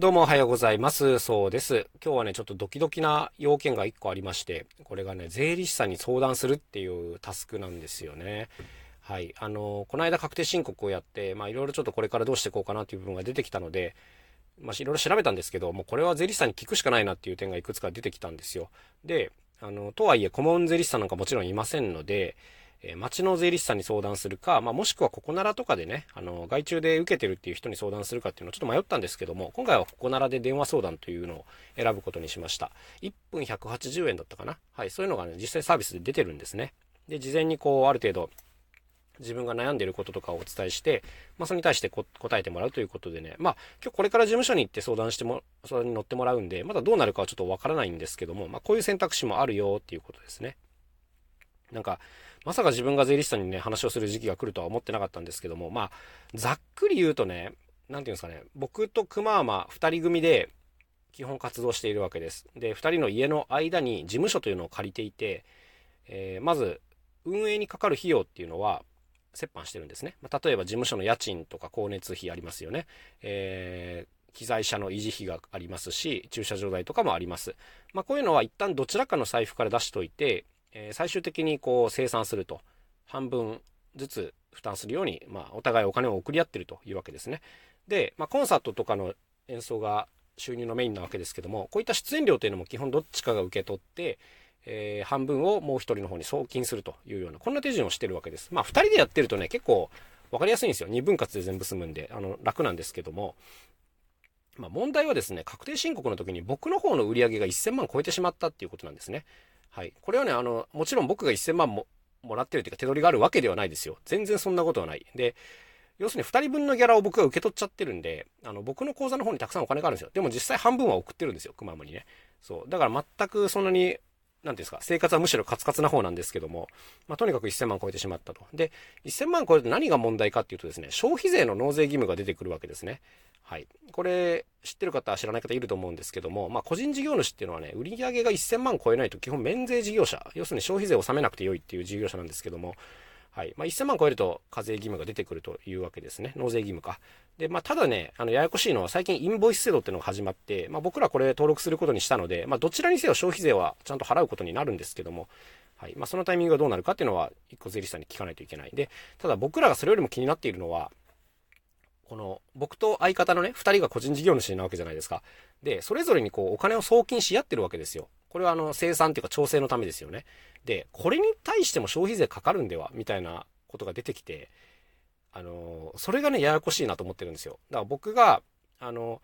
どうもおはようございます。そうです。今日はね、ちょっとドキドキな要件が1個ありまして、これがね、税理士さんに相談するっていうタスクなんですよね。はい。あの、この間確定申告をやって、まあいろいろちょっとこれからどうしていこうかなっていう部分が出てきたので、まあいろいろ調べたんですけど、もうこれは税理士さんに聞くしかないなっていう点がいくつか出てきたんですよ。で、あの、とはいえ顧問税理士さんなんかもちろんいませんので、えー、町の税理士さんに相談するか、まあ、もしくはここならとかでね、あの、外注で受けてるっていう人に相談するかっていうのをちょっと迷ったんですけども、今回はここならで電話相談というのを選ぶことにしました。1分180円だったかな？はい、そういうのがね、実際サービスで出てるんですね。で、事前にこう、ある程度、自分が悩んでいることとかをお伝えして、まあ、それに対して答えてもらうということでね、まあ、今日これから事務所に行って相談しても、それに乗ってもらうんで、まだどうなるかはちょっとわからないんですけども、まあ、こういう選択肢もあるよっていうことですね。なんか、まさか自分が税理士さんにね、話をする時期が来るとは思ってなかったんですけども、まあ、ざっくり言うとね、なんていうんですかね、僕と熊山二人組で基本活動しているわけです。で、二人の家の間に事務所というのを借りていて、えー、まず、運営にかかる費用っていうのは、折半してるんですね。まあ、例えば事務所の家賃とか光熱費ありますよね。えー、機材車の維持費がありますし、駐車場代とかもあります。まあ、こういうのは一旦どちらかの財布から出しといて、えー、最終的にこう生産すると、半分ずつ負担するように、まあ、お互いお金を送り合ってるというわけですね。で、まあ、コンサートとかの演奏が収入のメインなわけですけども、こういった出演料というのも基本どっちかが受け取って、えー、半分をもう一人の方に送金するというような、こんな手順をしてるわけです。まあ、二人でやってるとね、結構分かりやすいんですよ。二分割で全部済むんで、あの、楽なんですけども、まあ、問題はですね、確定申告の時に僕の方の売り上げが1000万超えてしまったっていうことなんですね。はい。これはね、あの、もちろん僕が1000万ももらってるというか手取りがあるわけではないですよ。全然そんなことはない。で、要するに2人分のギャラを僕が受け取っちゃってるんで、あの、僕の口座の方にたくさんお金があるんですよ。でも実際半分は送ってるんですよ、くままにね。そう。だから全くそんなになんですか、生活はむしろカツカツな方なんですけども、まあ、とにかく1000万超えてしまったと。で、1000万超えると何が問題かっていうとですね、消費税の納税義務が出てくるわけですね。はい。これ、知ってる方、知らない方いると思うんですけども、まあ、個人事業主っていうのはね、売上が1000万超えないと基本免税事業者、要するに消費税を納めなくてよいっていう事業者なんですけども、はい。まあ、1000万超えると課税義務が出てくるというわけですね。納税義務か。で、まあ、ただね、あの、ややこしいのは最近インボイス制度っていうのが始まって、まあ、僕らこれ登録することにしたので、まあ、どちらにせよ消費税はちゃんと払うことになるんですけども、はい。まあ、そのタイミングがどうなるかっていうのは、一個税理士さんに聞かないといけない。で、ただ僕らがそれよりも気になっているのは、この、僕と相方のね、二人が個人事業主なわけじゃないですか。で、それぞれにこう、お金を送金し合ってるわけですよ。これはあの、生産っていうか調整のためですよね。で、これに対しても消費税かかるんでは？みたいなことが出てきて、あの、それがね、ややこしいなと思ってるんですよ。だから僕が、あの、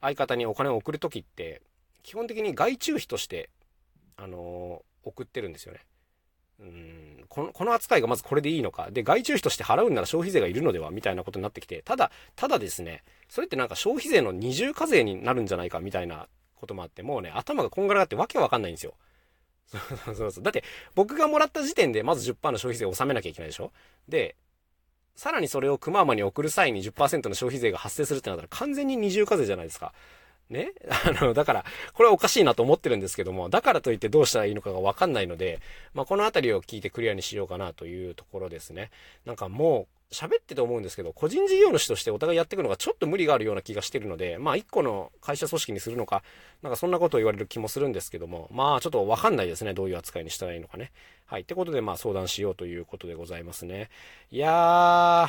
相方にお金を送るときって、基本的に外注費として、あの、送ってるんですよね。うんこの扱いがまずこれでいいのか。で、外注費として払うんなら消費税がいるのではみたいなことになってきて、ただ、ただですね、それってなんか消費税の二重課税になるんじゃないかみたいなこともあって、もうね、頭がこんがらがってわけわかんないんですよ。そうそうそう。だって、僕がもらった時点でまず10%の消費税を納めなきゃいけないでしょで、さらにそれをクママに送る際に10%の消費税が発生するってなったら完全に二重課税じゃないですか。ね？あの、だから、これはおかしいなと思ってるんですけども、だからといってどうしたらいいのかがわかんないので、まあ、このあたりを聞いてクリアにしようかなというところですね。なんかもう、喋ってて思うんですけど、個人事業主としてお互いやっていくのがちょっと無理があるような気がしてるので、まあ一個の会社組織にするのか、なんかそんなことを言われる気もするんですけども、まあちょっとわかんないですね。どういう扱いにしたらいいのかね。はい。ってことでまあ相談しようということでございますね。いやー、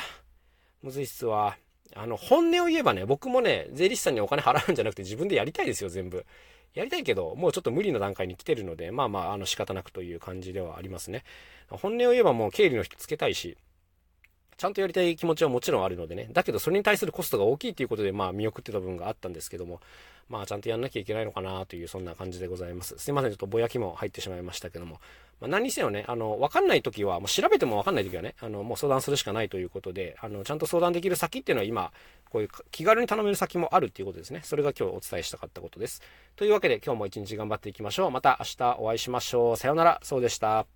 むずいっすわ。あの、本音を言えばね、僕もね、税理士さんにお金払うんじゃなくて自分でやりたいですよ、全部。やりたいけど、もうちょっと無理な段階に来てるので、まあまあ、あの仕方なくという感じではありますね。本音を言えばもう経理の人つけたいし、ちゃんとやりたい気持ちはもちろんあるのでね。だけど、それに対するコストが大きいということで、まあ、見送ってた部分があったんですけども、まあ、ちゃんとやんなきゃいけないのかなという、そんな感じでございます。すいません、ちょっとぼやきも入ってしまいましたけども。まあ、何にせよね、あの、わかんないときは、もう調べてもわかんないときはね、あの、もう相談するしかないということで、あの、ちゃんと相談できる先っていうのは今、こういう気軽に頼める先もあるっていうことですね。それが今日お伝えしたかったことです。というわけで、今日も一日頑張っていきましょう。また明日お会いしましょう。さようなら。そうでした。